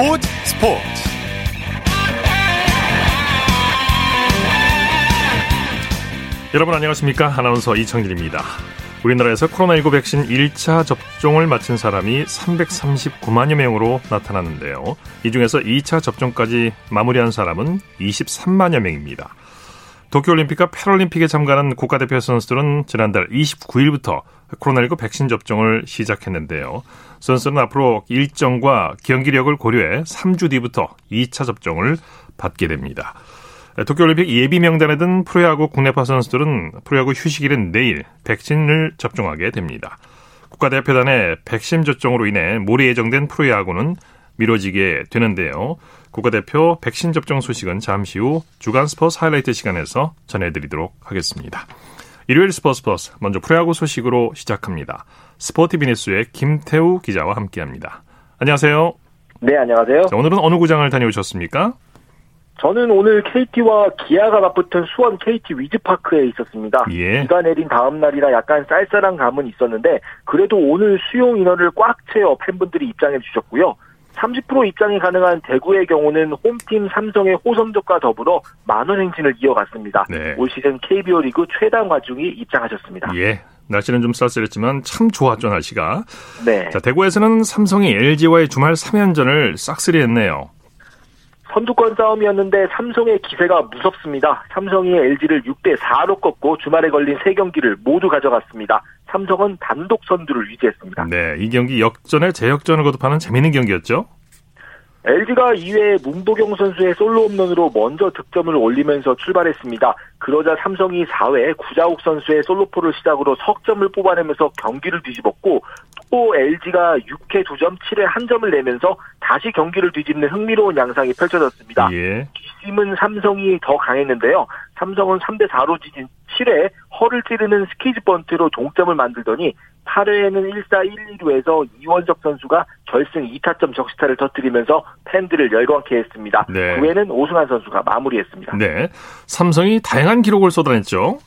스포츠 스포츠. 여러분 안녕하십니까? 아나운서 이창진입니다. 우리나라에서 코로나19 백신 1차 접종을 마친 사람이 339만여 명으로 나타났는데요. 이 중에서 2차 접종까지 마무리한 사람은 23만여 명입니다. 도쿄올림픽과 패럴림픽에 참가하는 국가대표 선수들은 지난달 29일부터 코로나19 백신 접종을 시작했는데요. 선수는 앞으로 일정과 경기력을 고려해 3주 뒤부터 2차 접종을 받게 됩니다. 도쿄올림픽 예비 명단에 든 프로야구 국내파 선수들은 프로야구 휴식일은 내일 백신을 접종하게 됩니다. 국가대표단의 백신 접종으로 인해 모레 예정된 프로야구는 미뤄지게 되는데요. 국가대표 백신 접종 소식은 잠시 후 주간 스포츠 하이라이트 시간에서 전해드리도록 하겠습니다. 일요일 스포츠 플러스 먼저 프로야구 소식으로 시작합니다. 스포티비 뉴스의 김태우 기자와 함께합니다. 안녕하세요. 네, 안녕하세요. 자, 오늘은 어느 구장을 다녀오셨습니까? 저는 오늘 KT와 기아가 맞붙은 수원 KT 위즈파크에 있었습니다. 예. 비가 내린 다음 날이라 약간 쌀쌀한 감은 있었는데 그래도 오늘 수용 인원을 꽉 채워 팬분들이 입장해 주셨고요. 30% 입장이 가능한 대구의 경우는 홈팀 삼성의 호성적과 더불어 만원 행진을 이어갔습니다. 네. 올 시즌 KBO 리그 최다 관중이 입장하셨습니다. 예. 날씨는 좀 쌀쌀했지만 참 좋았죠, 날씨가. 네. 자, 대구에서는 삼성이 LG와의 주말 3연전을 싹쓸이했네요. 선두권 싸움이었는데 삼성의 기세가 무섭습니다. 삼성이 LG를 6대 4로 꺾고 주말에 걸린 세 경기를 모두 가져갔습니다. 삼성은 단독 선두를 유지했습니다. 네, 이 경기 역전에 재역전을 거듭하는 재밌는 경기였죠. LG가 2회 문보경 선수의 솔로 홈런으로 먼저 득점을 올리면서 출발했습니다. 그러자 삼성이 4회 구자욱 선수의 솔로포를 시작으로 석점을 뽑아내면서 경기를 뒤집었고 또 LG가 6회 2점, 7회 1점을 내면서 다시 경기를 뒤집는 흥미로운 양상이 펼쳐졌습니다. 예. 뒷심은 삼성이 더 강했는데요. 삼성은 3대 4로 지진 7회 허를 찌르는 스키즈 번트로 동점을 만들더니 8회에는 1사 1, 2루에서 이원석 선수가 결승 2타점 적시타를 터뜨리면서 팬들을 열광케 했습니다. 네. 9회는 오승환 선수가 마무리했습니다. 네. 삼성이 다양한 기록을 쏟아냈죠.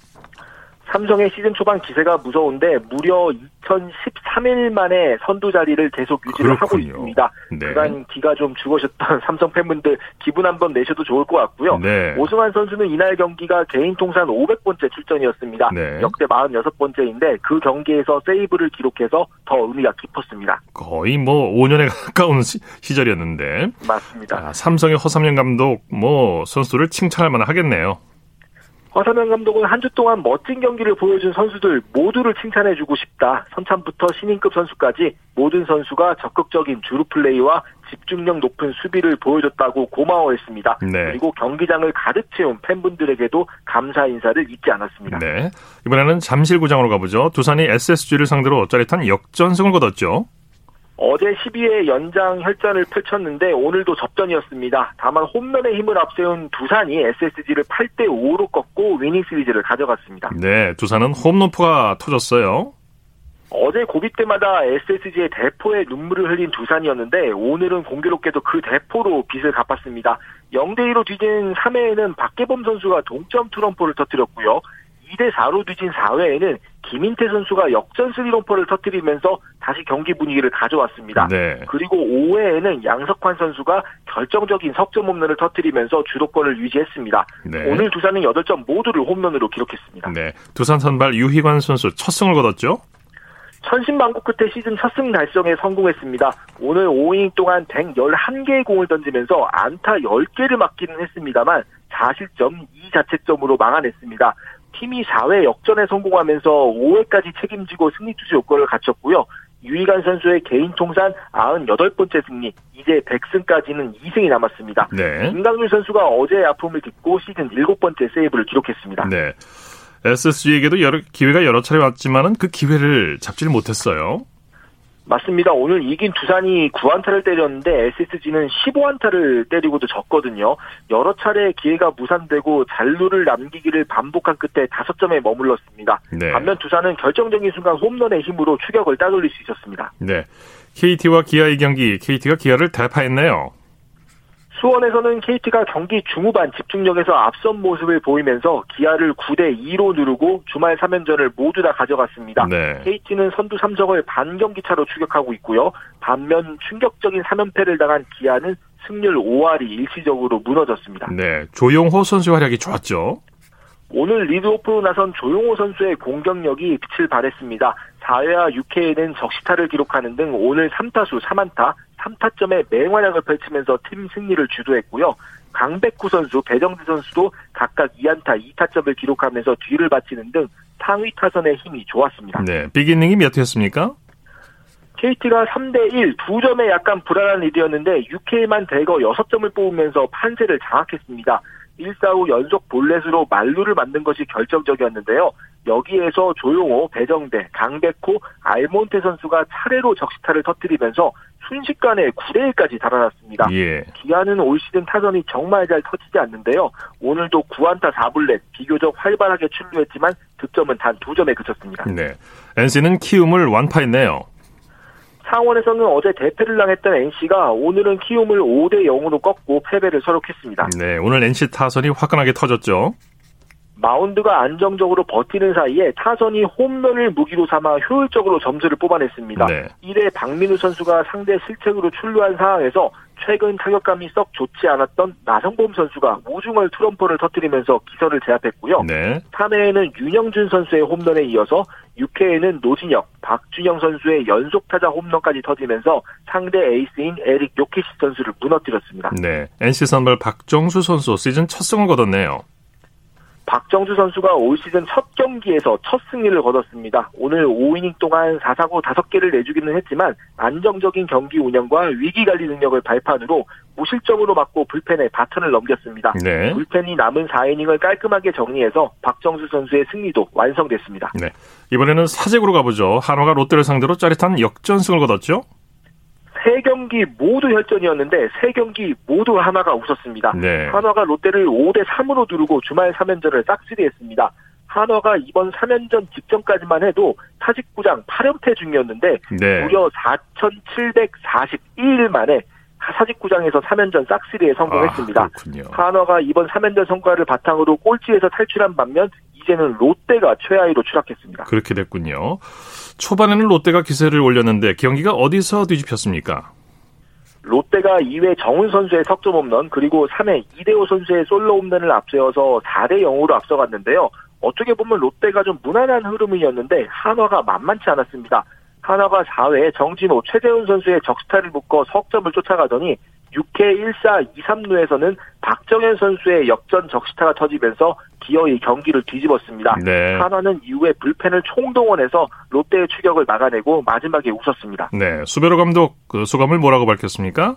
삼성의 시즌 초반 기세가 무서운데 무려 2013일 만에 선두 자리를 계속 유지를 하고 그렇군요. 있습니다. 네. 그간 기가 좀 죽으셨던 삼성 팬분들 기분 한번 내셔도 좋을 것 같고요. 네. 오승환 선수는 이날 경기가 개인 통산 500번째 출전이었습니다. 네. 역대 46번째인데 그 경기에서 세이브를 기록해서 더 의미가 깊었습니다. 거의 뭐 5년에 가까운 시, 시절이었는데 맞습니다. 아, 삼성의 허삼영 감독 뭐 선수를 칭찬할 만은 하겠네요. 허삼영 감독은 한 주 동안 멋진 경기를 보여준 선수들 모두를 칭찬해주고 싶다. 선참부터 신인급 선수까지 모든 선수가 적극적인 주루 플레이와 집중력 높은 수비를 보여줬다고 고마워했습니다. 네. 그리고 경기장을 가득 채운 팬분들에게도 감사 인사를 잊지 않았습니다. 네. 이번에는 잠실구장으로 가보죠. 두산이 SSG를 상대로 짜릿한 역전승을 거뒀죠. 어제 12회 연장 혈전을 펼쳤는데 오늘도 접전이었습니다. 다만 홈런의 힘을 앞세운 두산이 SSG를 8대 5로 꺾고 위닝 시리즈를 가져갔습니다. 네. 두산은 홈런포가 터졌어요. 어제 고비 때마다 SSG의 대포에 눈물을 흘린 두산이었는데 오늘은 공교롭게도 그 대포로 빚을 갚았습니다. 0대2로 뒤진 3회에는 박계범 선수가 동점 투런포를 터뜨렸고요. 2대 4로 뒤진 4회에는 김인태 선수가 역전 스리런포를 터뜨리면서 다시 경기 분위기를 가져왔습니다. 네. 그리고 5회에는 양석환 선수가 결정적인 석점 홈런을 터뜨리면서 주도권을 유지했습니다. 네. 오늘 두산은 8점 모두를 홈런으로 기록했습니다. 네. 두산 선발 유희관 선수 첫 승을 거뒀죠. 천신만고 끝에 시즌 첫 승 달성에 성공했습니다. 오늘 5이닝 동안 111개의 공을 던지면서 안타 10개를 맞기는 했습니다만 4실점 2자책점으로 막아냈습니다. 팀이 4회 역전에 성공하면서 5회까지 책임지고 승리 투수 요건을 갖췄고요. 유희관 선수의 개인 통산 98번째 승리, 이제 100승까지는 2승이 남았습니다. 네. 김강률 선수가 어제 아픔을 딛고 시즌 7번째 세이브를 기록했습니다. 네. SSG에게도 여러, 기회가 여러 차례 왔지만은 그 기회를 잡지를 못했어요. 맞습니다. 오늘 이긴 두산이 9안타를 때렸는데 SSG는 15안타를 때리고도 졌거든요. 여러 차례 기회가 무산되고 잔루를 남기기를 반복한 끝에 5점에 머물렀습니다. 네. 반면 두산은 결정적인 순간 홈런의 힘으로 추격을 따돌릴 수 있었습니다. 네. KT와 기아의 경기, KT가 기아를 대파했네요. 수원에서는 KT가 경기 중후반 집중력에서 앞선 모습을 보이면서 기아를 9대 2로 누르고 주말 3연전을 모두 다 가져갔습니다. 네. KT는 선두 삼성을 반경기 차로 추격하고 있고요. 반면 충격적인 3연패를 당한 기아는 승률 5할이 일시적으로 무너졌습니다. 네, 조용호 선수 활약이 좋았죠. 오늘 리드오프로 나선 조용호 선수의 공격력이 빛을 발했습니다. 4회와 6회에는 적시타를 기록하는 등 오늘 3타수 3안타, 3타점의 맹활약을 펼치면서 팀 승리를 주도했고요. 강백구 선수, 배정대 선수도 각각 2안타, 2타점을 기록하면서 뒤를 바치는 등 상위 타선의 힘이 좋았습니다. 네, 비기닝이 몇 회였습니까? KT가 3대1 두 점에 약간 불안한 리드였는데 6회만 대거 6점을 뽑으면서 판세를 장악했습니다. 1사후 연속 볼넷으로 만루를 만든 것이 결정적이었는데요. 여기에서 조용호, 배정대, 강백호, 알몬테 선수가 차례로 적시타를 터뜨리면서 순식간에 9대1까지 달아났습니다. 예. 기아는 올 시즌 타선이 정말 잘 터지지 않는데요. 오늘도 9안타 4불넷 비교적 활발하게 출루했지만 득점은 단 2점에 그쳤습니다. 네. NC는 키움을 완파했네요. 상원에서는 어제 대패를 당했던 NC가 오늘은 키움을 5대 0으로 꺾고 패배를 서록했습니다. 네, 오늘 NC 타선이 화끈하게 터졌죠. 마운드가 안정적으로 버티는 사이에 타선이 홈런을 무기로 삼아 효율적으로 점수를 뽑아냈습니다. 네. 1회 박민우 선수가 상대 실책으로 출루한 상황에서 최근 타격감이 썩 좋지 않았던 나성범 선수가 우중얼 트럼프를 터뜨리면서 기선을 제압했고요. 네. 3회에는 윤영준 선수의 홈런에 이어서 6회에는 노진혁, 박준영 선수의 연속 타자 홈런까지 터지면서 상대 에이스인 에릭 요키시 선수를 무너뜨렸습니다. 네. NC 선발 박정수 선수 시즌 첫 승을 거뒀네요. 박정수 선수가 올 시즌 첫 경기에서 첫 승리를 거뒀습니다. 오늘 5이닝 동안 4사고 5개를 내주기는 했지만 안정적인 경기 운영과 위기 관리 능력을 발판으로 무실점으로 맞고 불펜에 바턴을 넘겼습니다. 네. 불펜이 남은 4이닝을 깔끔하게 정리해서 박정수 선수의 승리도 완성됐습니다. 네. 이번에는 사직으로 가보죠. 한화가 롯데를 상대로 짜릿한 역전승을 거뒀죠. 세 경기 모두 혈전이었는데 세 경기 모두 하나가 웃었습니다. 네. 한화가 롯데를 5대 3으로 두르고 주말 3연전을 싹쓸이했습니다. 한화가 이번 3연전 직전까지만 해도 사직구장 8연패 중이었는데 네. 무려 4,741일 만에 사직구장에서 3연전 싹쓸이에 성공했습니다. 아, 한화가 이번 3연전 성과를 바탕으로 꼴찌에서 탈출한 반면 이제는 롯데가 최하위로 추락했습니다. 그렇게 됐군요. 초반에는 롯데가 기세를 올렸는데 경기가 어디서 뒤집혔습니까? 롯데가 2회 정훈 선수의 석점 홈런 그리고 3회 이대호 선수의 솔로 홈런을 앞세워서 4대 0으로 앞서갔는데요. 어떻게 보면 롯데가 좀 무난한 흐름이었는데 한화가 만만치 않았습니다. 한화가 4회 정진호, 최재훈 선수의 적스타를 묶어 석점을 쫓아가더니 6회 1사 2, 3루에서는 박정현 선수의 역전 적시타가 터지면서 기어이 경기를 뒤집었습니다. 네. 한화는 이후에 불펜을 총동원해서 롯데의 추격을 막아내고 마지막에 웃었습니다. 네, 수베로 감독 그 소감을 뭐라고 밝혔습니까?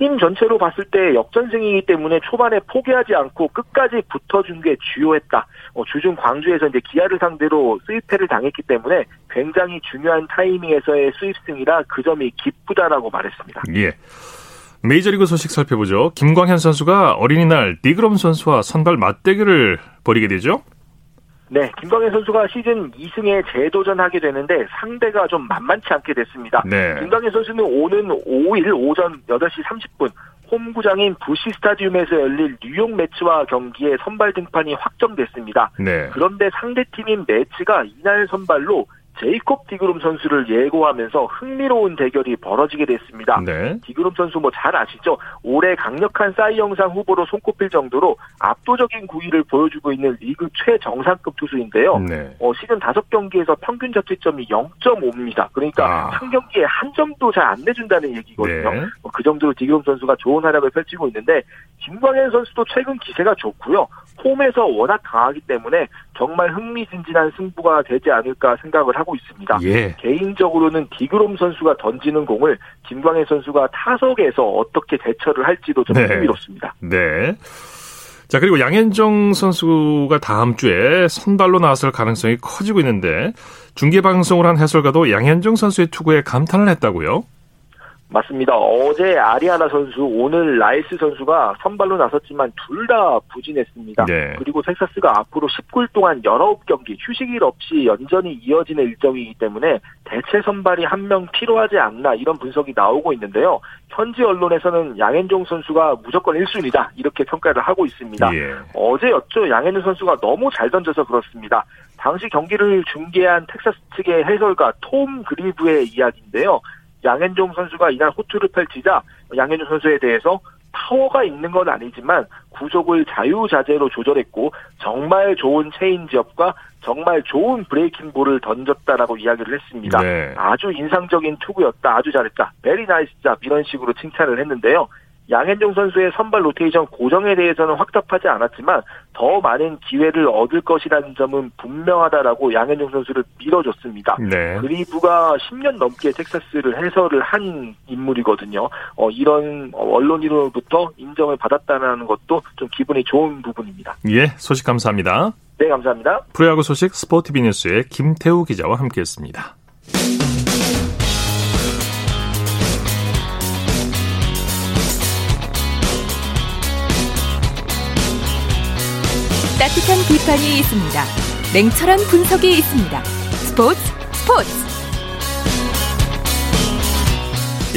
팀 전체로 봤을 때 역전승이기 때문에 초반에 포기하지 않고 끝까지 붙어준 게 주효했다. 어, 주중 광주에서 이제 기아를 상대로 스윕패를 당했기 때문에 굉장히 중요한 타이밍에서의 스윕승이라 그 점이 기쁘다라고 말했습니다. 예. 메이저리그 소식 살펴보죠. 김광현 선수가 어린이날 디그롬 선수와 선발 맞대결을 벌이게 되죠. 네, 김광현 선수가 시즌 2승에 재도전하게 되는데 상대가 좀 만만치 않게 됐습니다. 네. 김광현 선수는 오는 5일 오전 8시 30분 홈구장인 부시 스타디움에서 열릴 뉴욕 매치와 경기에 선발 등판이 확정됐습니다. 네. 그런데 상대팀인 매치가 이날 선발로 제이콥 디그롬 선수를 예고하면서 흥미로운 대결이 벌어지게 됐습니다. 네. 디그롬 선수 뭐 잘 아시죠? 올해 강력한 사이 영상 후보로 손꼽힐 정도로 압도적인 구위를 보여주고 있는 리그 최정상급 투수인데요. 네. 어, 시즌 5경기에서 평균 자책점이 0.5입니다. 그러니까 아. 한 경기에 한 점도 잘 안 내준다는 얘기거든요. 네. 어, 그 정도로 디그롬 선수가 좋은 활약을 펼치고 있는데 김광현 선수도 최근 기세가 좋고요. 홈에서 워낙 강하기 때문에 정말 흥미진진한 승부가 되지 않을까 생각을 하고 있습니다. 예. 개인적으로는 디그롬 선수가 던지는 공을 김광현 선수가 타석에서 어떻게 대처를 할지도 좀 네. 흥미롭습니다. 네. 자, 그리고 양현종 선수가 다음 주에 선발로 나설 가능성이 커지고 있는데 중계방송을 한 해설가도 양현종 선수의 투구에 감탄을 했다고요? 맞습니다. 어제 아리아나 선수, 오늘 라이스 선수가 선발로 나섰지만 둘 다 부진했습니다. 네. 그리고 텍사스가 앞으로 19일 동안 19경기 휴식일 없이 연전이 이어지는 일정이기 때문에 대체 선발이 한 명 필요하지 않나 이런 분석이 나오고 있는데요. 현지 언론에서는 양현종 선수가 무조건 1순위다 이렇게 평가를 하고 있습니다. 예. 어제였죠. 양현종 선수가 너무 잘 던져서 그렇습니다. 당시 경기를 중계한 텍사스 측의 해설가 톰 그리브의 이야기인데요. 양현종 선수가 이날 호투를 펼치자 양현종 선수에 대해서 파워가 있는 건 아니지만 구속을 자유자재로 조절했고 정말 좋은 체인지업과 정말 좋은 브레이킹 볼을 던졌다라고 이야기를 했습니다. 네. 아주 인상적인 투구였다. 아주 잘했다. very nice job 이런 식으로 칭찬을 했는데요. 양현종 선수의 선발 로테이션 고정에 대해서는 확답하지 않았지만 더 많은 기회를 얻을 것이라는 점은 분명하다라고 양현종 선수를 밀어줬습니다. 네. 그리브가 10년 넘게 텍사스를 해설을 한 인물이거든요. 어, 이런 언론인으로부터 인정을 받았다는 것도 좀 기분이 좋은 부분입니다. 예, 소식 감사합니다. 네, 감사합니다. 프로야구 소식 스포티비 뉴스의 김태우 기자와 함께했습니다. 따뜻한 비판이 있습니다. 냉철한 분석이 있습니다. 스포츠 스포츠.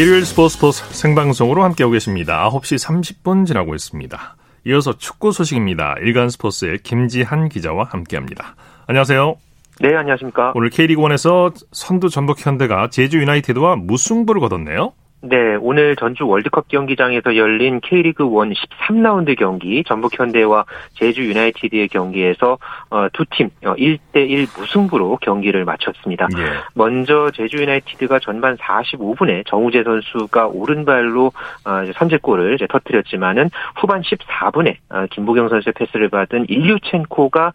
일요일 스포츠 스포츠 생방송으로 함께하고 계십니다. 9시 30분 지나고 있습니다. 이어서 축구 소식입니다. 일간 스포츠의 김지한 기자와 함께합니다. 안녕하세요. 네, 안녕하십니까. 오늘 K리그1에서 선두 전북 현대가 제주 유나이티드와 무승부를 거뒀네요. 네, 오늘 전주 월드컵 경기장에서 열린 K리그 1 13라운드 경기 전북 현대와 제주 유나이티드의 경기에서 어, 두팀 1대1 어, 무승부로 경기를 마쳤습니다. 예. 먼저 제주 유나이티드가 전반 45분에 정우재 선수가 오른발로 어, 선제골을 터뜨렸지만은 후반 14분에 김보경 선수의 패스를 받은 일류첸코가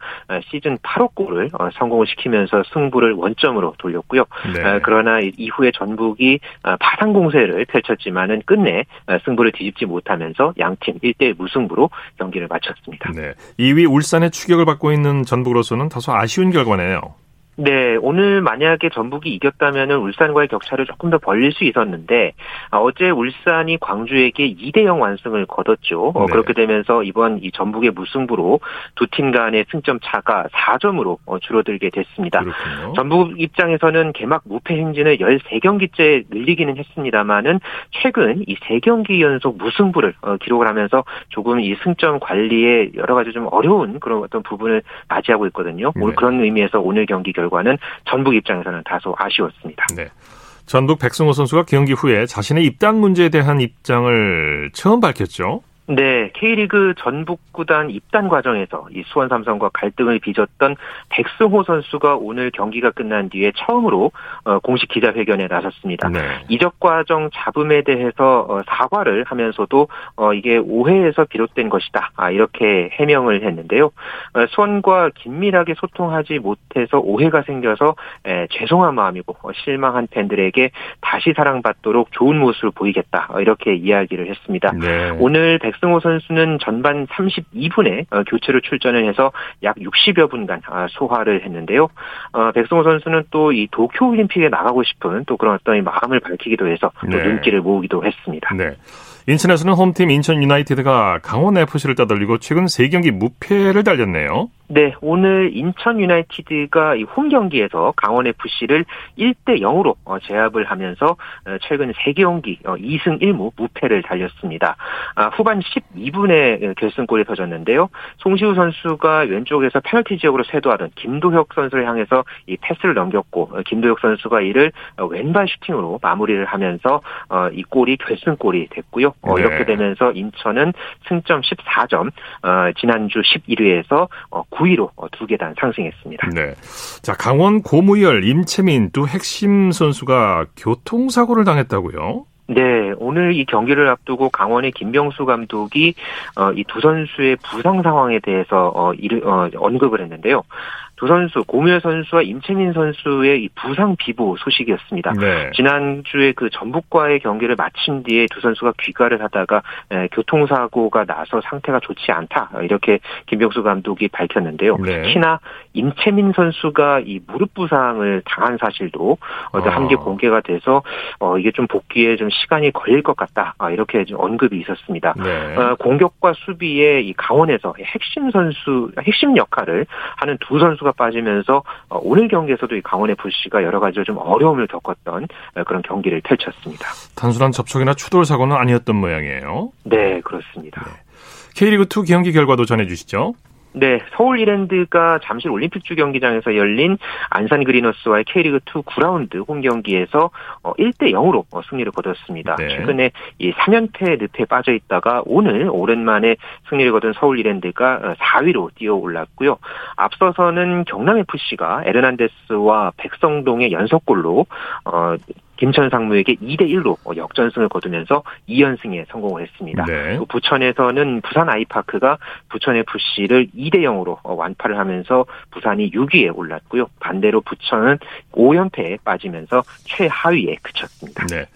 시즌 8호 골을 성공을 시키면서 승부를 원점으로 돌렸고요. 네. 그러나 이후에 전북이 파상 공세를 경기를 펼쳤지만은 끝내 승부를 뒤집지 못하면서 양팀 1대1 무승부로 경기를 마쳤습니다. 네. 2위 울산의 추격을 받고 있는 전북으로서는 다소 아쉬운 결과네요. 네, 오늘 만약에 전북이 이겼다면 울산과의 격차를 조금 더 벌릴 수 있었는데 아, 어제 울산이 광주에게 2대 0 완승을 거뒀죠. 어, 네. 그렇게 되면서 이번 이 전북의 무승부로 두 팀 간의 승점 차가 4점으로 어, 줄어들게 됐습니다. 그렇군요. 전북 입장에서는 개막 무패 행진을 13경기째 늘리기는 했습니다만은 최근 이 3경기 연속 무승부를 어, 기록을 하면서 조금 이 승점 관리에 여러 가지 좀 어려운 그런 어떤 부분을 맞이하고 있거든요. 네. 그런 의미에서 오늘 경기 결과 결과는 전북 입장에서는 다소 아쉬웠습니다. 네. 전북 백승호 선수가 경기 후에 자신의 입단 문제에 대한 입장을 처음 밝혔죠. 네, K리그 전북 구단 입단 과정에서 이 수원 삼성과 갈등을 빚었던 백승호 선수가 오늘 경기가 끝난 뒤에 처음으로 어, 공식 기자회견에 나섰습니다. 네. 이적 과정 잡음에 대해서 어, 사과를 하면서도 어, 이게 오해에서 비롯된 것이다. 아, 이렇게 해명을 했는데요. 수원과 긴밀하게 소통하지 못해서 오해가 생겨서 죄송한 마음이고 실망한 팬들에게 다시 사랑받도록 좋은 모습을 보이겠다. 이렇게 이야기를 했습니다. 네. 오늘 백 백승호 선수는 전반 32분에 어, 교체로 출전을 해서 약 60여 분간 아, 소화를 했는데요. 어, 백승호 선수는 또 이 도쿄 올림픽에 나가고 싶은 또 그런 어떤 마음을 밝히기도 해서 또 네. 눈길을 모으기도 했습니다. 네. 인천에서는 홈팀 인천 유나이티드가 강원 FC를 따돌리고 최근 3경기 무패를 달렸네요. 네, 오늘 인천 유나이티드가 홈 경기에서 강원 FC를 1대 0으로 어, 제압을 하면서 어, 최근 3경기 2승 어, 1무 무패를 달렸습니다. 아, 후반 12분에 결승골이 터졌는데요. 송시우 선수가 왼쪽에서 페널티 지역으로 쇄도하던 김도혁 선수를 향해서 이 패스를 넘겼고 김도혁 선수가 이를 왼발 슈팅으로 마무리를 하면서 이 골이 결승골이 됐고요. 네. 이렇게 되면서 인천은 승점 14점, 지난주 11위에서 9 위로 어, 두 계단 상승했습니다. 네. 자, 강원 고무열 임채민 두 핵심 선수가 교통사고를 당했다고요? 네, 오늘 이 경기를 앞두고 강원의 김병수 감독이 어, 이 두 선수의 부상 상황에 대해서 어, 이를, 어, 언급을 했는데요. 두 선수 고무열 선수와 임채민 선수의 이 부상 비보 소식이었습니다. 네. 지난주에 그 전북과의 경기를 마친 뒤에 두 선수가 귀가를 하다가 에, 교통사고가 나서 상태가 좋지 않다 이렇게 김병수 감독이 밝혔는데요. 네. 특히나 임채민 선수가 이 무릎 부상을 당한 사실도 어제 아. 함께 공개가 돼서 어, 이게 좀 복귀에 좀 시간이 걸릴 것 같다 아, 이렇게 좀 언급이 있었습니다. 네. 어, 공격과 수비에 이 강원에서 핵심 선수 핵심 역할을 하는 두 선수가 빠지면서 어, 오늘 경기에서도 이 강원 FC가 여러 가지로 좀 어려움을 겪었던 어, 그런 경기를 펼쳤습니다. 단순한 접촉이나 추돌 사고는 아니었던 모양이에요. 네, 그렇습니다. 네. K리그 2 경기 결과도 전해주시죠. 네, 서울 이랜드가 잠실 올림픽 주 경기장에서 열린 안산 그리너스와의 K리그 2 9라운드 홈 경기에서 1대 어, 0으로 어, 승리를 거뒀습니다. 네. 최근에 이 3연패 늪에 빠져 있다가 오늘 오랜만에 승리를 거둔 서울 이랜드가 4위로 어, 뛰어 올랐고요. 앞서서는 경남 FC가 에르난데스와 백성동의 연속골로 김천 상무에게 2대 1로 역전승을 거두면서 2연승에 성공을 했습니다. 네. 부천에서는 부산 아이파크가 부천 FC를 2대 0으로 완파를 하면서 부산이 6위에 올랐고요. 반대로 부천은 5연패에 빠지면서 최하위에 그쳤습니다. 네.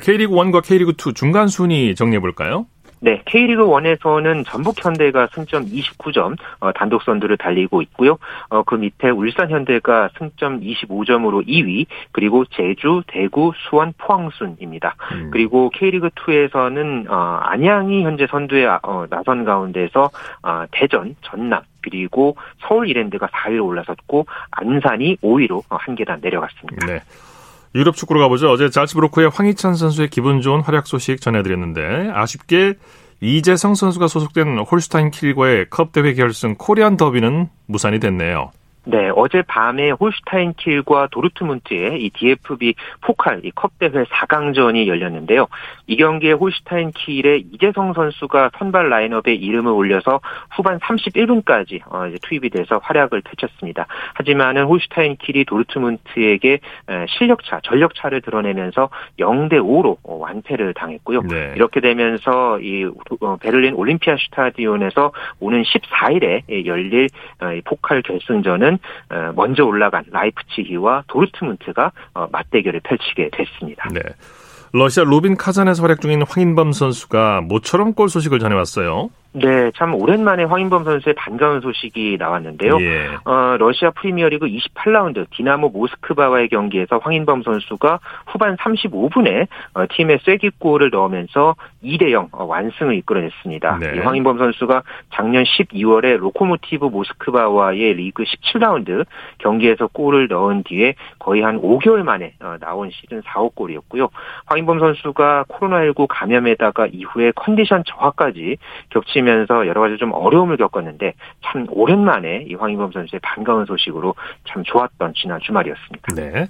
K리그 1과 K리그 2 중간 순위 정리해 볼까요? 네, K리그 1에서는 전북 현대가 승점 29점 어, 단독 선두를 달리고 있고요. 어, 그 밑에 울산 현대가 승점 25점으로 2위, 그리고 제주, 대구, 수원, 포항순입니다. 음. 그리고 K리그 2에서는 어, 안양이 현재 선두에 어, 나선 가운데서 어, 대전, 전남, 그리고 서울 이랜드가 4위로 올라섰고 안산이 5위로 한 계단 내려갔습니다. 네. 유럽 축구로 가보죠. 어제 잘츠브로크의 황희찬 선수의 기분 좋은 활약 소식 전해드렸는데 아쉽게 이재성 선수가 소속된 홀슈타인 킬과의 컵 대회 결승 코리안 더비는 무산이 됐네요. 네, 어제 밤에 홀슈타인 킬과 도르트문트의 이 DFB 포칼 이 컵대회 4강전이 열렸는데요. 이 경기에 홀슈타인 킬의 이재성 선수가 선발 라인업에 이름을 올려서 후반 31분까지 어 이제 투입이 돼서 활약을 펼쳤습니다. 하지만은 홀슈타인 킬이 도르트문트에게 실력차, 전력차를 드러내면서 0대 5로 어, 완패를 당했고요. 네. 이렇게 되면서 이 어, 베를린 올림피아 슈타디온에서 오는 14일에 열릴 어, 포칼 결승전은 경우에는 어, 먼저 올라간 라이프치히와 도르트문트가 어, 맞대결을 펼치게 됐습니다. 네. 러시아 루빈 카잔에서 활약 중인 황인범 선수가 모처럼 골 소식을 전해왔어요. 네, 참 오랜만에 황인범 선수의 반가운 소식이 나왔는데요. 예. 어, 러시아 프리미어리그 28라운드 디나모 모스크바와의 경기에서 황인범 선수가 후반 35분에 어, 팀의 쐐기골을 넣으면서 2대 0 어, 완승을 이끌어냈습니다. 네. 황인범 선수가 작년 12월에 로코모티브 모스크바와의 리그 17라운드 경기에서 골을 넣은 뒤에 거의 한 5개월 만에 어, 나온 시즌 4호 골이었고요. 황인범 선수가 코로나19 감염에다가 이후에 컨디션 저하까지 겹치 치면서 여러 가지 좀 어려움을 겪었는데 참 오랜만에 이 황인범 선수의 반가운 소식으로 참 좋았던 지난 주말이었습니다. 네.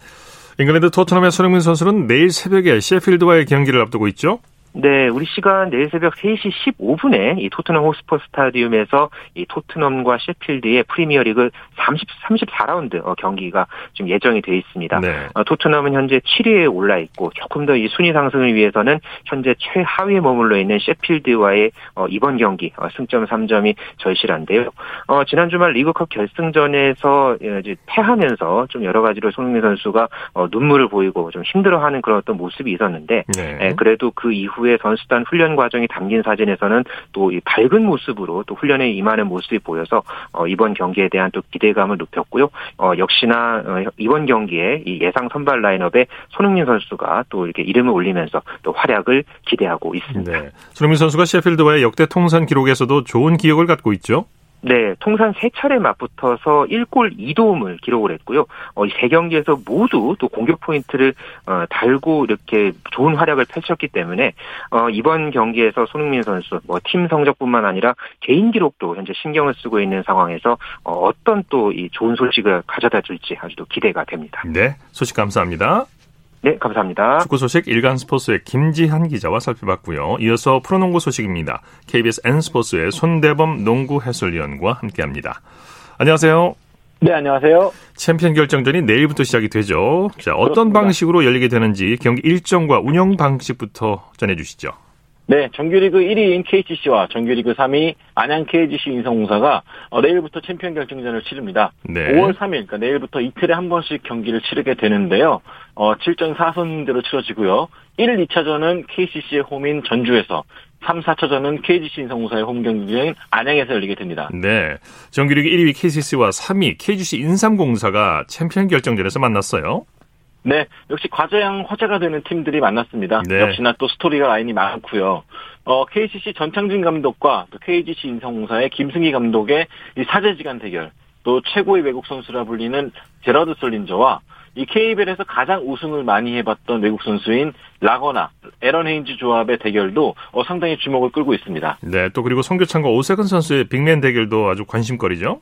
잉글랜드 토트넘의 손흥민 선수는 내일 새벽에 셰필드와의 경기를 앞두고 있죠. 네, 우리 시간 내일 새벽 3시 15분에 이 토트넘 호스퍼 스타디움에서 이 토트넘과 셰필드의 프리미어리그 30 34라운드 어, 경기가 지금 예정이 돼 있습니다. 네. 어, 토트넘은 현재 7위에 올라 있고 조금 더 이 순위 상승을 위해서는 현재 최하위에 머물러 있는 셰필드와의 어, 이번 경기 어, 승점 3점이 절실한데요. 어, 지난 주말 리그컵 결승전에서 예, 이제 패하면서 좀 여러 가지로 손흥민 선수가 어, 눈물을 보이고 좀 힘들어하는 그런 어떤 모습이 있었는데 네. 예, 그래도 그 이후 이 후에 선수단 훈련 과정이 담긴 사진에서는 또 이 밝은 모습으로 또 훈련에 임하는 모습이 보여서 어, 이번 경기에 대한 또 기대감을 높였고요. 어, 역시나 어, 이번 경기에 이 예상 선발 라인업에 손흥민 선수가 또 이렇게 이름을 올리면서 또 활약을 기대하고 있습니다. 네. 손흥민 선수가 셰필드와의 역대 통산 기록에서도 좋은 기억을 갖고 있죠. 네, 통산 세차례 맞붙어서 1골 2도움을 기록을 했고요. 어, 세 경기에서 모두 또 공격 포인트를 어, 달고 이렇게 좋은 활약을 펼쳤기 때문에 어, 이번 경기에서 손흥민 선수 뭐 팀 성적뿐만 아니라 개인 기록도 현재 신경을 쓰고 있는 상황에서 어, 어떤 또 이 좋은 소식을 가져다 줄지 아주 도 기대가 됩니다. 네, 소식 감사합니다. 네, 감사합니다. 축구 소식 일간 스포츠의 김지한 기자와 살펴봤고요. 이어서 프로농구 소식입니다. KBS N스포츠의 손대범 농구 해설위원과 함께합니다. 안녕하세요. 네, 안녕하세요. 챔피언 결정전이 내일부터 시작이 되죠. 자, 어떤 그렇습니다. 방식으로 열리게 되는지 경기 일정과 운영 방식부터 전해 주시죠. 네, 정규리그 1위인 KCC와 정규리그 3위 안양 KGC 인삼공사가 어, 내일부터 챔피언 결정전을 치릅니다. 네. 5월 3일, 그러니까 내일부터 이틀에 한 번씩 경기를 치르게 되는데요. 어, 7전 4선승제로 치러지고요. 1, 2차전은 KCC의 홈인 전주에서 3, 4차전은 KGC 인삼공사의 홈 경기인 안양에서 열리게 됩니다. 네. 정규리그 1위 KCC와 3위 KGC 인삼공사가 챔피언 결정전에서 만났어요. 네, 역시 과제양 화제가 되는 팀들이 만났습니다. 네. 역시나 또 스토리가 라인이 많고요. 어, KCC 전창진 감독과 또 KGC 인성공사의 김승희 감독의 이 사제지간 대결, 또 최고의 외국 선수라 불리는 제라드 솔린저와 이 KBL에서 가장 우승을 많이 해봤던 외국 선수인 라거나, 에런 헤인즈 조합의 대결도 어, 상당히 주목을 끌고 있습니다. 네, 또 그리고 송교창과 오세근 선수의 빅맨 대결도 아주 관심거리죠.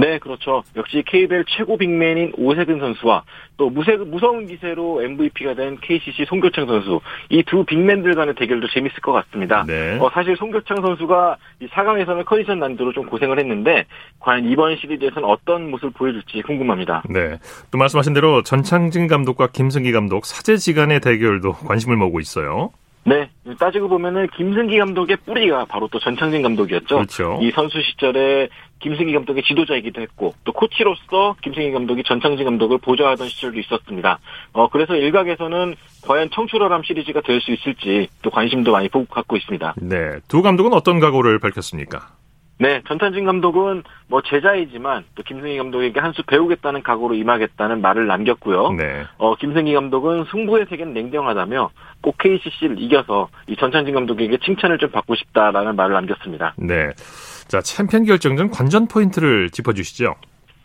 네, 그렇죠. 역시 KBL 최고 빅맨인 오세근 선수와 또 무세, 무서운 기세로 MVP가 된 KCC 송교창 선수 이 두 빅맨들 간의 대결도 재밌을 것 같습니다. 네. 어, 사실 송교창 선수가 이 4강에서는 컨디션 난도로 좀 고생을 했는데 과연 이번 시리즈에서는 어떤 모습을 보여줄지 궁금합니다. 네, 또 말씀하신 대로 전창진 감독과 김승기 감독 사제지간의 대결도 관심을 모으고 있어요. 네, 따지고 보면은 김승기 감독의 뿌리가 바로 또 전창진 감독이었죠. 그렇죠. 이 선수 시절에 김승기 감독의 지도자이기도 했고 또 코치로서 김승기 감독이 전창진 감독을 보좌하던 시절도 있었습니다. 어 그래서 일각에서는 과연 청출어람 시리즈가 될 수 있을지 또 관심도 많이 갖고 있습니다. 네, 두 감독은 어떤 각오를 밝혔습니까? 네, 전탄진 감독은 뭐 제자이지만 또 김승희 감독에게 한 수 배우겠다는 각오로 임하겠다는 말을 남겼고요. 네. 어, 김승희 감독은 승부의 세계는 냉정하다며 꼭 KCC를 이겨서 이 전창진 감독에게 칭찬을 좀 받고 싶다라는 말을 남겼습니다. 네. 자, 챔피언 결정전 관전 포인트를 짚어주시죠.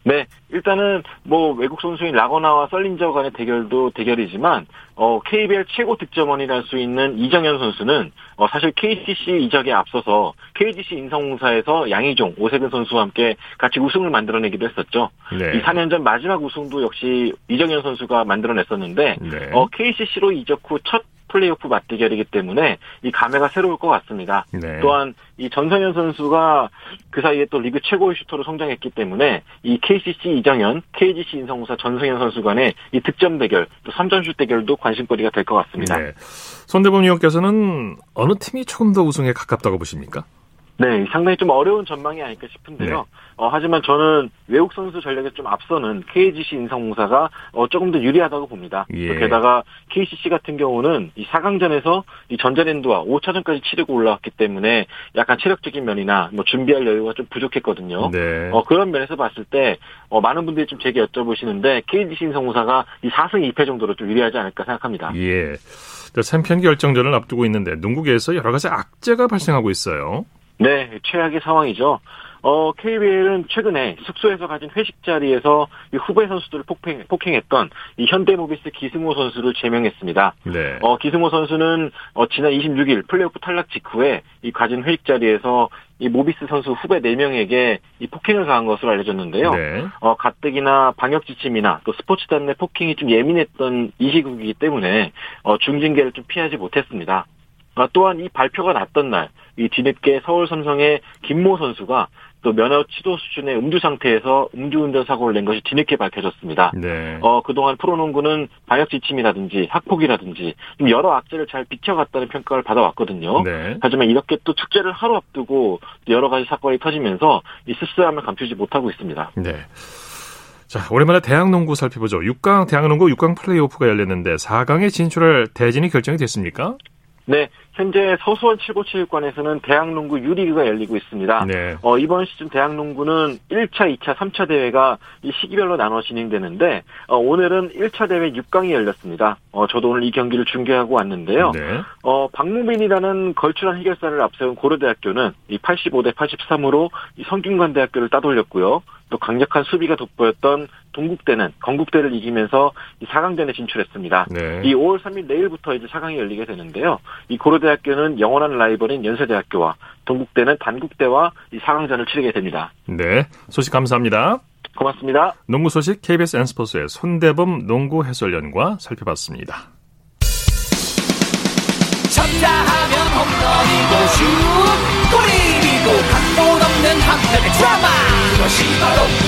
네, 일단은 뭐 외국 선수인 라건아와 설린저 간의 대결도 대결이지만 어 KBL 최고 득점원이랄 수 있는 이정현 선수는 어 사실 KCC 이적에 앞서서 KGC 인삼공사에서 양희종, 오세근 선수와 함께 같이 우승을 만들어내기도 했었죠. 네. 이 4년 전 마지막 우승도 역시 이정현 선수가 만들어냈었는데 네. 어 KCC로 이적 후 첫 플레이오프 맞대결이기 때문에 이 감회가 새로울 것 같습니다. 네. 또한 이 전성현 선수가 그 사이에 또 리그 최고의 슈터로 성장했기 때문에 이 KCC 이정현, KGC 인성공사 전성현 선수 간의 이 득점 대결, 또 3점슛 대결도 관심거리가 될 것 같습니다. 네. 손대범 위원께서는 어느 팀이 조금 더 우승에 가깝다고 보십니까? 네, 상당히 좀 어려운 전망이 아닐까 싶은데요. 네. 어, 하지만 저는 외국 선수 전력에 좀 앞서는 KGC 인성공사가 어, 조금 더 유리하다고 봅니다. 예. 게다가 KCC 같은 경우는 이 4강전에서 이 전자랜드와 5차전까지 치르고 올라왔기 때문에 약간 체력적인 면이나 뭐 준비할 여유가 좀 부족했거든요. 네. 어, 그런 면에서 봤을 때 어, 많은 분들이 좀 제게 여쭤보시는데 KGC 인성공사가 이 4승 2패 정도로 좀 유리하지 않을까 생각합니다. 예. 챔피언 결정전을 앞두고 있는데 농구계에서 여러 가지 악재가 발생하고 있어요. 네, 최악의 상황이죠. 어, KBL은 최근에 숙소에서 가진 회식 자리에서 후배 선수들을 폭행, 폭행 했던 이 현대모비스 기승호 선수를 제명했습니다. 네. 어, 기승호 선수는 어, 지난 26일 플레이오프 탈락 직후에 이 가진 회식 자리에서 이 모비스 선수 후배 4명에게 이 폭행을 가한 것으로 알려졌는데요. 네. 어, 가뜩이나 방역 지침이나 또 스포츠단 내 폭행이 좀 예민했던 이 시국이기 때문에 어, 중징계를 좀 피하지 못했습니다. 아, 또한 이 발표가 났던 날, 이 뒤늦게 서울 삼성의 김모 선수가 또 면허 취소 수준의 음주 상태에서 음주운전 사고를 낸 것이 뒤늦게 밝혀졌습니다. 네. 어, 그동안 프로농구는 방역 지침이라든지 학폭이라든지 좀 여러 악재를 잘 비춰갔다는 평가를 받아왔거든요. 네. 하지만 이렇게 또 축제를 하루 앞두고 여러 가지 사건이 터지면서 이 씁쓸함을 감추지 못하고 있습니다. 네. 자, 오랜만에 대학농구 살펴보죠. 6강 대학농구 6강 플레이오프가 열렸는데 4강에 진출할 대진이 결정이 됐습니까? 네, 현재 서수원 757관에서는 대학농구 유리그가 열리고 있습니다. 네. 어, 이번 시즌 대학농구는 1차, 2차, 3차 대회가 이 시기별로 나눠 진행되는데 어, 오늘은 1차 대회 6강이 열렸습니다. 어, 저도 오늘 이 경기를 중계하고 왔는데요. 네. 어, 박무빈이라는 걸출한 해결사를 앞세운 고려대학교는 이 85대 83으로 이 성균관대학교를 따돌렸고요. 또 강력한 수비가 돋보였던 동국대는 건국대를 이기면서 이 4강전에 진출했습니다. 네. 이 5월 3일 내일부터 이제 4강이 열리게 되는데요. 이 고려대 학교는 영원한 라이벌인 연세대학교와 동국대는 단국대와 이 4강전을 치르게 됩니다. 네, 소식 감사합니다. 고맙습니다. 농구 소식 KBS N스포츠의 손대범 농구 해설위원과 살펴봤습니다. 쳤다 하면 홈런이고 슛 골이고 각본 없는 한편의 드라마 그것이 바로 그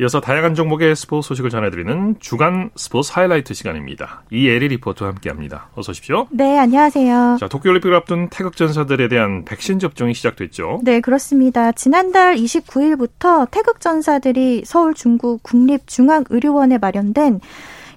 이어서 다양한 종목의 스포츠 소식을 전해드리는 주간 스포츠 하이라이트 시간입니다. 이에리 리포터와 함께합니다. 어서 오십시오. 네, 안녕하세요. 자, 도쿄올림픽을 앞둔 태극 전사들에 대한 백신 접종이 시작됐죠. 네, 그렇습니다. 지난달 29일부터 태극 전사들이 서울 중구 국립중앙의료원에 마련된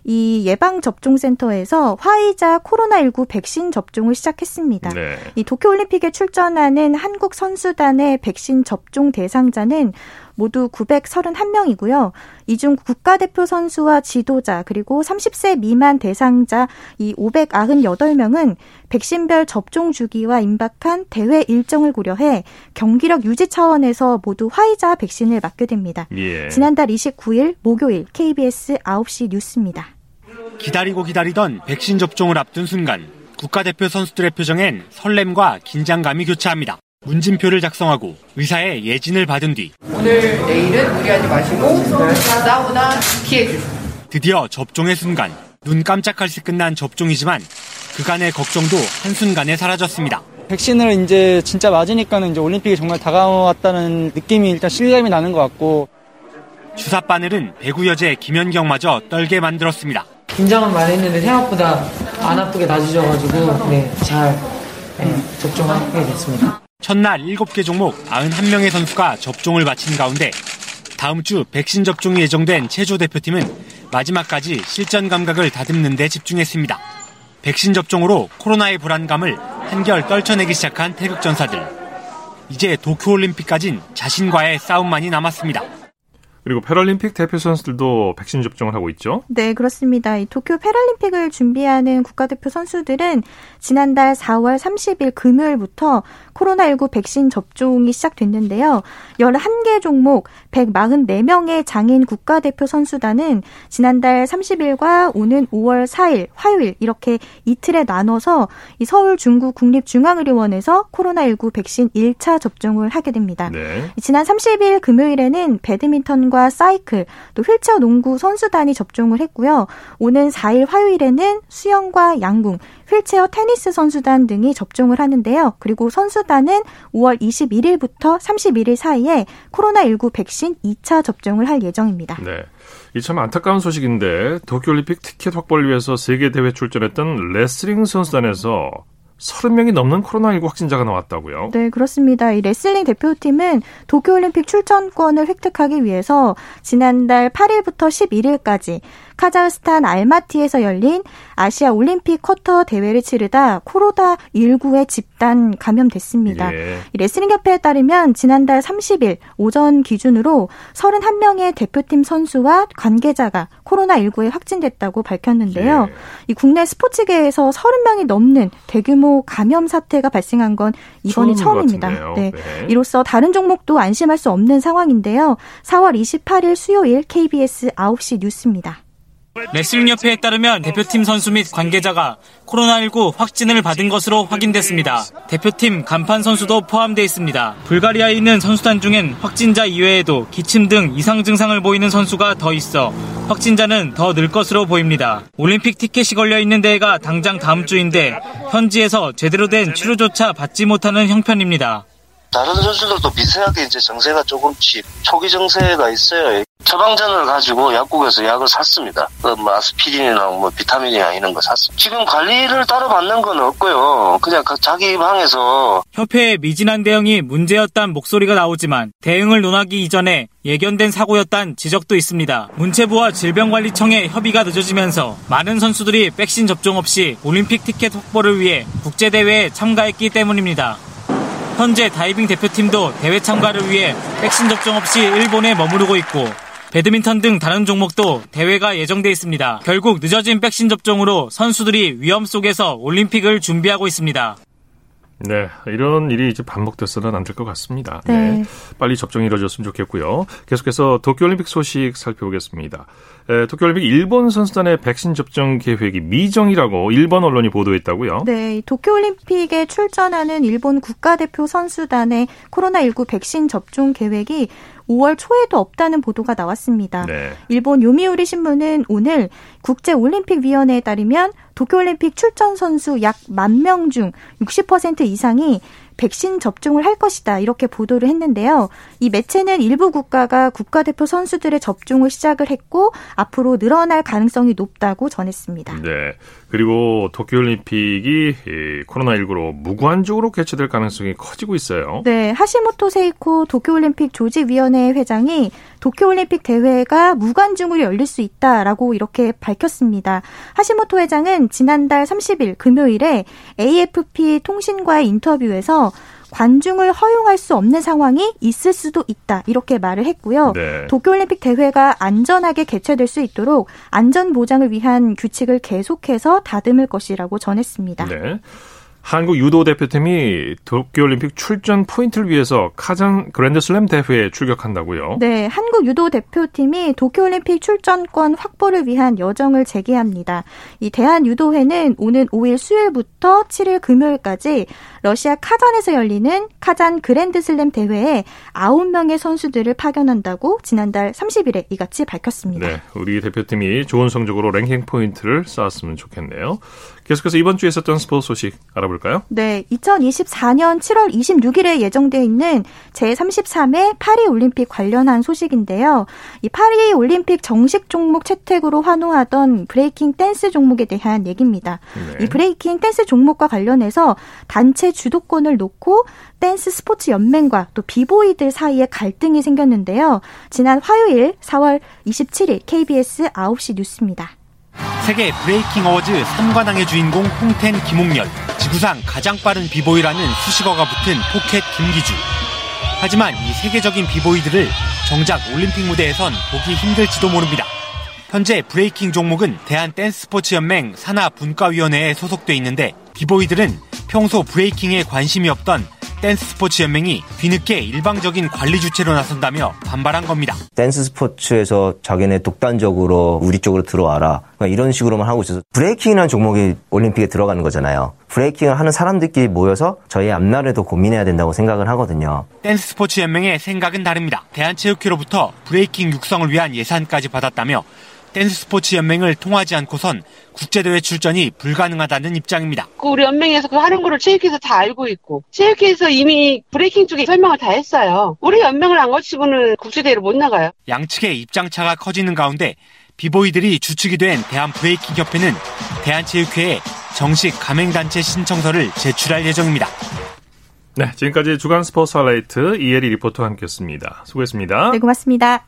이 예방접종센터에서 화이자 코로나19 백신 접종을 시작했습니다. 네. 이 도쿄올림픽에 출전하는 한국 선수단의 백신 접종 대상자는 모두 931명이고요. 이 중 국가대표 선수와 지도자 그리고 30세 미만 대상자 이 598명은 백신별 접종 주기와 임박한 대회 일정을 고려해 경기력 유지 차원에서 모두 화이자 백신을 맞게 됩니다. 예. 지난달 29일 목요일 KBS 9시 뉴스입니다. 기다리고 기다리던 백신 접종을 앞둔 순간 국가대표 선수들의 표정엔 설렘과 긴장감이 교차합니다. 문진표를 작성하고 의사의 예진을 받은 뒤 오늘 내일은 무리하지 마시고 사우나 피해 주세요. 드디어 접종의 순간 눈 깜짝할 새 끝난 접종이지만 그간의 걱정도 한순간에 사라졌습니다. 백신을 이제 진짜 맞으니까는 이제 올림픽이 정말 다가왔다는 느낌이 일단 실감이 나는 것 같고 주사 바늘은 배구 여제 김연경마저 떨게 만들었습니다. 긴장은 많이 했는데 생각보다 안 아프게 나아져가지고 네, 잘 네, 접종하게 됐습니다. 첫날 7개 종목 91명의 선수가 접종을 마친 가운데 다음 주 백신 접종이 예정된 체조 대표팀은 마지막까지 실전 감각을 다듬는 데 집중했습니다. 백신 접종으로 코로나의 불안감을 한결 떨쳐내기 시작한 태극 전사들. 이제 도쿄올림픽까진 자신과의 싸움만이 남았습니다. 그리고 패럴림픽 대표 선수들도 백신 접종을 하고 있죠? 네, 그렇습니다. 이 도쿄 패럴림픽을 준비하는 국가대표 선수들은 지난달 4월 30일 금요일부터 코로나19 백신 접종이 시작됐는데요. 11개 종목 144명의 장인 국가대표 선수단은 지난달 30일과 오는 5월 4일 화요일 이렇게 이틀에 나눠서 이 서울 중구 국립중앙의료원에서 코로나19 백신 1차 접종을 하게 됩니다. 네. 지난 30일 금요일에는 배드민턴과 사이클 또 휠체어 농구 선수단이 접종을 했고요. 오는 4일 화요일에는 수영과 양궁, 휠체어 테니스 선수단 등이 접종을 하는데요. 그리고 선수단은 5월 21일부터 31일 사이에 코로나19 백신 2차 접종을 할 예정입니다. 네. 이 참 안타까운 소식인데 도쿄올림픽 티켓 확보를 위해서 세계 대회 출전했던 레슬링 선수단에서 30명이 넘는 코로나19 확진자가 나왔다고요? 네, 그렇습니다. 이 레슬링 대표팀은 도쿄올림픽 출전권을 획득하기 위해서 지난달 8일부터 11일까지 카자흐스탄 알마티에서 열린 아시아 올림픽 쿼터 대회를 치르다 코로나19에 집단 감염됐습니다. 예. 레슬링 협회에 따르면 지난달 30일 오전 기준으로 31명의 대표팀 선수와 관계자가 코로나19에 확진됐다고 밝혔는데요. 예. 이 국내 스포츠계에서 30명이 넘는 대규모 감염 사태가 발생한 건 이번이 처음입니다. 네. 네. 이로써 다른 종목도 안심할 수 없는 상황인데요. 4월 28일 수요일 KBS 9시 뉴스입니다. 레슬링협회에 따르면 대표팀 선수 및 관계자가 코로나19 확진을 받은 것으로 확인됐습니다. 대표팀 간판 선수도 포함되어 있습니다. 불가리아에 있는 선수단 중엔 확진자 이외에도 기침 등 이상 증상을 보이는 선수가 더 있어 확진자는 더 늘 것으로 보입니다. 올림픽 티켓이 걸려 있는 대회가 당장 다음 주인데 현지에서 제대로 된 치료조차 받지 못하는 형편입니다. 다른 선수들도 미세하게 이제 정세가 조금씩 초기 정세가 있어요. 처방전을 가지고 약국에서 약을 샀습니다. 그뭐 아스피린이나 뭐 비타민이나 이런 거 샀습니다. 지금 관리를 따로 받는 건 없고요. 그냥 그 자기 방에서 협회의 미진한 대응이 문제였단 목소리가 나오지만 대응을 논하기 이전에 예견된 사고였단 지적도 있습니다. 문체부와 질병관리청의 협의가 늦어지면서 많은 선수들이 백신 접종 없이 올림픽 티켓 확보를 위해 국제대회에 참가했기 때문입니다. 현재 다이빙 대표팀도 대회 참가를 위해 백신 접종 없이 일본에 머무르고 있고 배드민턴 등 다른 종목도 대회가 예정돼 있습니다. 결국 늦어진 백신 접종으로 선수들이 위험 속에서 올림픽을 준비하고 있습니다. 네, 이런 일이 이제 반복돼서는 안 될 것 같습니다. 네. 네. 빨리 접종이 이루어졌으면 좋겠고요. 계속해서 도쿄올림픽 소식 살펴보겠습니다. 에, 도쿄올림픽 일본 선수단의 백신 접종 계획이 미정이라고 일본 언론이 보도했다고요? 네, 도쿄올림픽에 출전하는 일본 국가대표 선수단의 코로나19 백신 접종 계획이 5월 초에도 없다는 보도가 나왔습니다. 네. 일본 요미우리 신문은 오늘 국제올림픽위원회에 따르면 도쿄올림픽 출전 선수 약 만 명 중 60% 이상이 백신 접종을 할 것이다 이렇게 보도를 했는데요. 이 매체는 일부 국가가 국가대표 선수들의 접종을 시작을 했고 앞으로 늘어날 가능성이 높다고 전했습니다. 네. 그리고 도쿄올림픽이 코로나19로 무관중으로 개최될 가능성이 커지고 있어요. 네. 하시모토 세이코 도쿄올림픽 조직위원회 회장이 도쿄올림픽 대회가 무관중으로 열릴 수 있다라고 이렇게 밝혔습니다. 하시모토 회장은 지난달 30일 금요일에 AFP 통신과의 인터뷰에서 관중을 허용할 수 없는 상황이 있을 수도 있다. 이렇게 말을 했고요. 네. 도쿄올림픽 대회가 안전하게 개최될 수 있도록 안전 보장을 위한 규칙을 계속해서 다듬을 것이라고 전했습니다. 네. 한국 유도 대표팀이 도쿄올림픽 출전 포인트를 위해서 카잔 그랜드슬램 대회에 출격한다고요? 네, 한국 유도 대표팀이 도쿄올림픽 출전권 확보를 위한 여정을 재개합니다. 이 대한유도회는 오는 5일 수요일부터 7일 금요일까지 러시아 카잔에서 열리는 카잔 그랜드슬램 대회에 9명의 선수들을 파견한다고 지난달 30일에 이같이 밝혔습니다. 네, 우리 대표팀이 좋은 성적으로 랭킹 포인트를 쌓았으면 좋겠네요. 계속해서 이번 주에 있었던 스포츠 소식 알아볼까요? 네, 2024년 7월 26일에 예정돼 있는 제33회 파리 올림픽 관련한 소식인데요. 이 파리 올림픽 정식 종목 채택으로 환호하던 브레이킹 댄스 종목에 대한 얘기입니다. 네. 이 브레이킹 댄스 종목과 관련해서 단체 주도권을 놓고 댄스 스포츠 연맹과 또 비보이들 사이에 갈등이 생겼는데요. 지난 화요일 4월 27일 KBS 9시 뉴스입니다. 세계 브레이킹 어워즈 3관왕의 주인공 홍텐 김홍렬, 지구상 가장 빠른 비보이라는 수식어가 붙은 포켓 김기주. 하지만 이 세계적인 비보이들을 정작 올림픽 무대에선 보기 힘들지도 모릅니다. 현재 브레이킹 종목은 대한 댄스 스포츠 연맹 산하 분과위원회에 소속돼 있는데 비보이들은 평소 브레이킹에 관심이 없던 댄스 스포츠 연맹이 뒤늦게 일방적인 관리 주체로 나선다며 반발한 겁니다. 댄스 스포츠에서 자기네 독단적으로 우리 쪽으로 들어와라. 이런 식으로만 하고 있어서 브레이킹이라는 종목이 올림픽에 들어가는 거잖아요. 브레이킹을 하는 사람들끼리 모여서 저희 앞날을 더 고민해야 된다고 생각을 하거든요. 댄스 스포츠 연맹의 생각은 다릅니다. 대한체육회로부터 브레이킹 육성을 위한 예산까지 받았다며 댄스 스포츠 연맹을 통하지 않고선 국제대회 출전이 불가능하다는 입장입니다. 그 우리 연맹에서 그 하는 거를 체육회에서 다 알고 있고 체육회에서 이미 브레이킹 쪽에 설명을 다 했어요. 우리 연맹을 안 거치고는 국제대회를 못 나가요. 양측의 입장차가 커지는 가운데 비보이들이 주축이 된 대한 브레이킹 협회는 대한체육회에 정식 가맹단체 신청서를 제출할 예정입니다. 네, 지금까지 주간 스포츠 하이라이트 이혜리 리포터와 함께했습니다. 수고했습니다. 네, 고맙습니다.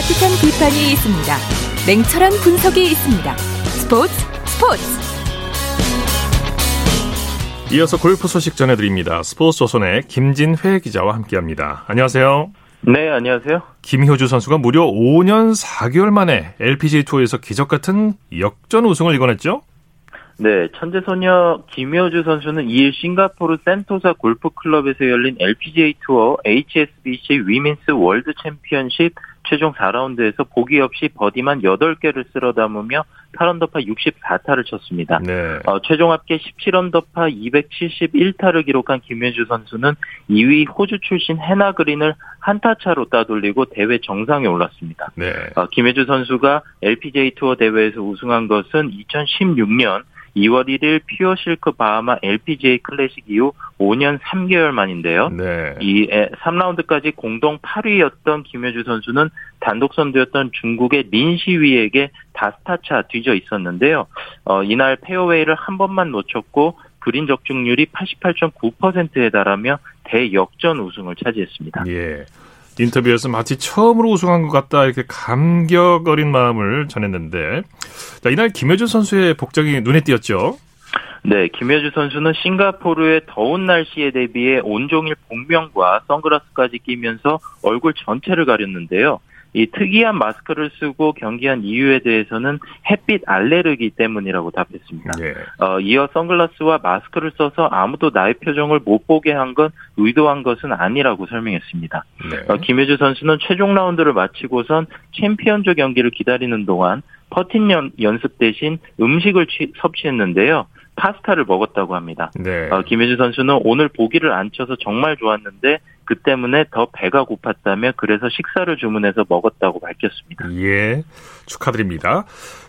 따뜻한 비판이 있습니다. 냉철한 분석이 있습니다. 스포츠 스포츠. 이어서 골프 소식 전해드립니다. 스포츠 조선의 김진회 기자와 함께합니다. 안녕하세요. 네, 안녕하세요. 김효주 선수가 무려 5년 4개월 만에 LPGA 투어에서 기적 같은 역전 우승을 이뤄냈죠? 네, 천재소녀 김효주 선수는 2일 싱가포르 센토사 골프클럽에서 열린 LPGA 투어 HSBC 위민스 월드 챔피언십 최종 4라운드에서 보기 없이 버디만 8개를 쓸어 담으며 8언더파 64타를 쳤습니다. 네. 어, 최종 합계 17언더파 271타를 기록한 김현주 선수는 2위 호주 출신 해나 그린을 한타 차로 따돌리고 대회 정상에 올랐습니다. 네. 어, 김혜주 선수가 LPGA 투어 대회에서 우승한 것은 2016년 2월 1일 퓨어 실크 바하마 LPGA 클래식 이후 5년 3개월 만인데요. 네. 이 3라운드까지 공동 8위였던 김효주 선수는 단독 선두였던 중국의 린시위에게 다스타차 뒤져 있었는데요. 어, 이날 페어웨이를 한 번만 놓쳤고 그린 적중률이 88.9%에 달하며 대역전 우승을 차지했습니다. 예. 인터뷰에서 마치 처음으로 우승한 것 같다 이렇게 감격 어린 마음을 전했는데 자, 이날 김효준 선수의 복장이 눈에 띄었죠. 네, 김효주 선수는 싱가포르의 더운 날씨에 대비해 온종일 복면과 선글라스까지 끼면서 얼굴 전체를 가렸는데요. 이 특이한 마스크를 쓰고 경기한 이유에 대해서는 햇빛 알레르기 때문이라고 답했습니다. 네. 어, 이어 선글라스와 마스크를 써서 아무도 나의 표정을 못 보게 한 건 의도한 것은 아니라고 설명했습니다. 네. 어, 김효주 선수는 최종 라운드를 마치고선 챔피언조 경기를 기다리는 동안 퍼팅 연, 연습 대신 음식을 취, 섭취했는데요. 파스타를 먹었다고 합니다. 네. 어, 김효주 선수는 오늘 보기를 안 쳐서 정말 좋았는데 그 때문에 더 배가 고팠다며 그래서 식사를 주문해서 먹었다고 밝혔습니다. 예, 축하드립니다.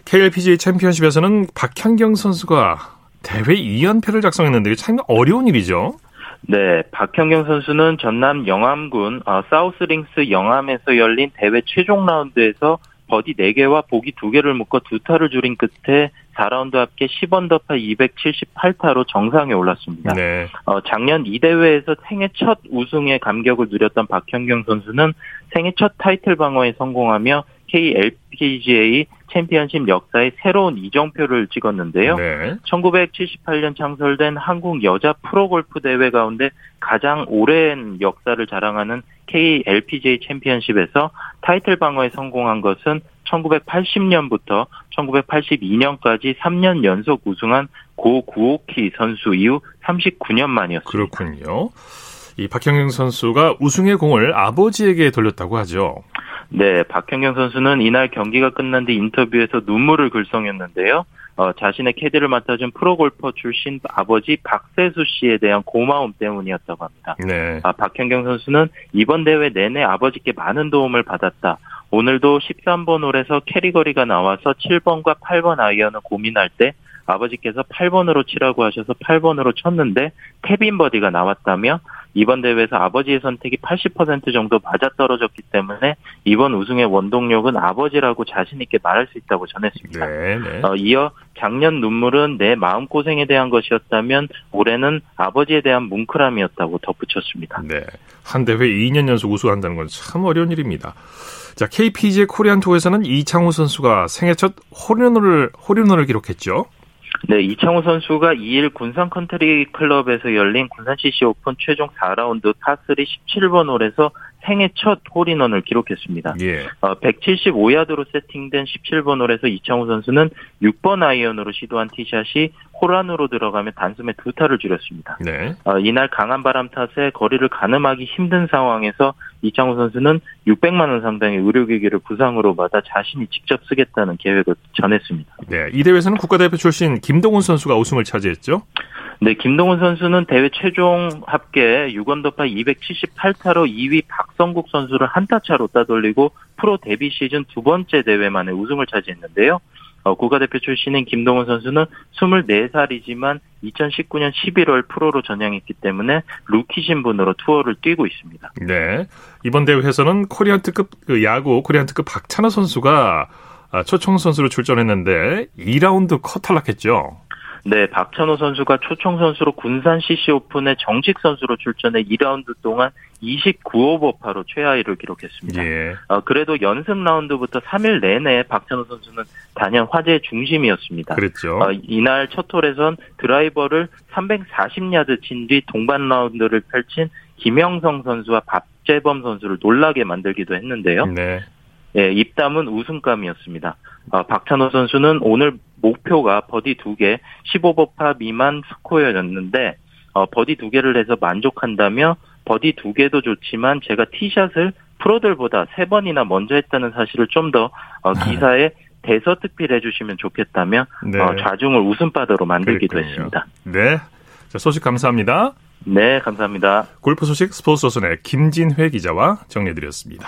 KLPGA 챔피언십에서는 박현경 선수가 대회 2연패를 작성했는데 참 어려운 일이죠. 네, 박현경 선수는 전남 영암군 어, 사우스링스 영암에서 열린 대회 최종 라운드에서 버디 4개와 보기 2개를 묶어 두 타를 줄인 끝에 4라운드 합계 10언더파 278타로 정상에 올랐습니다. 네. 어, 작년 이 대회에서 생애 첫 우승의 감격을 누렸던 박현경 선수는 생애 첫 타이틀 방어에 성공하며 KLPGA 챔피언십 역사의 새로운 이정표를 찍었는데요. 네. 1978년 창설된 한국 여자 프로골프 대회 가운데 가장 오랜 역사를 자랑하는 KLPGA 챔피언십에서 타이틀 방어에 성공한 것은 1980년부터 1982년까지 3년 연속 우승한 고 구오키 선수 이후 39년 만이었습니다. 그렇군요. 이 박현경 선수가 우승의 공을 아버지에게 돌렸다고 하죠. 네, 박현경 선수는 이날 경기가 끝난 뒤 인터뷰에서 눈물을 글썽였는데요. 어, 자신의 캐디를 맡아준 프로골퍼 출신 아버지 박세수 씨에 대한 고마움 때문이었다고 합니다. 네. 아, 박현경 선수는 이번 대회 내내 아버지께 많은 도움을 받았다. 오늘도 13번 홀에서 캐리거리가 나와서 7번과 8번 아이언을 고민할 때 아버지께서 8번으로 치라고 하셔서 8번으로 쳤는데 태빈 버디가 나왔다며 이번 대회에서 아버지의 선택이 80% 정도 맞아떨어졌기 때문에 이번 우승의 원동력은 아버지라고 자신 있게 말할 수 있다고 전했습니다. 네, 네. 어, 이어 작년 눈물은 내 마음고생에 대한 것이었다면 올해는 아버지에 대한 뭉클함이었다고 덧붙였습니다. 네. 한 대회 2년 연속 우승한다는 건 참 어려운 일입니다. 자, KPGA 코리안 투어에서는 이창우 선수가 생애 첫 홀인원을 홀인원을 기록했죠. 네, 이창우 선수가 2일 군산 컨트리 클럽에서 열린 군산 CC 오픈 최종 4라운드 파3 17번 홀에서 생애 첫 홀인원을 기록했습니다. 예. 어, 175야드로 세팅된 17번 홀에서 이창우 선수는 6번 아이언으로 시도한 티샷이 홀 안으로 들어가며 단숨에 두 타를 줄였습니다. 네. 어, 이날 강한 바람 탓에 거리를 가늠하기 힘든 상황에서 이창우 선수는 600만 원 상당의 의료기기를 부상으로 받아 자신이 직접 쓰겠다는 계획을 전했습니다. 네, 이 대회에서는 국가대표 출신 김동훈 선수가 우승을 차지했죠. 네, 김동훈 선수는 대회 최종 합계 6언더파 278타로 2위 박성국 선수를 한타 차로 따돌리고 프로 데뷔 시즌 두 번째 대회 만에 우승을 차지했는데요. 어, 국가대표 출신인 김동훈 선수는 24살이지만 2019년 11월 프로로 전향했기 때문에 루키 신분으로 투어를 뛰고 있습니다. 네. 이번 대회에서는 코리안 특급 그 야구 코리안 특급 박찬호 선수가 아, 초청 선수로 출전했는데 2라운드 컷 탈락했죠. 네, 박찬호 선수가 초청 선수로 군산 CC 오픈의 정식 선수로 출전해 2라운드 동안 29오버파로 최하위를 기록했습니다. 예. 어, 그래도 연습 라운드부터 3일 내내 박찬호 선수는 단연 화제의 중심이었습니다. 그랬죠. 어, 이날 첫 홀에선 드라이버를 340야드 친 뒤 동반 라운드를 펼친 김형성 선수와 박재범 선수를 놀라게 만들기도 했는데요. 네. 예, 입담은 우승감이었습니다. 어, 박찬호 선수는 오늘 목표가 버디 2개, 15오버파 미만 스코어였는데 어, 버디 2개를 해서 만족한다며 버디 2개도 좋지만 제가 티샷을 프로들보다 3번이나 먼저 했다는 사실을 좀더 어, 네. 기사에 대서특필 해 주시면 좋겠다며 네. 어, 좌중을 웃음바다로 만들기도 그랬군요. 했습니다. 네, 자, 소식 감사합니다. 네, 감사합니다. 골프 소식 스포츠 조선의 김진회 기자와 정리해드렸습니다.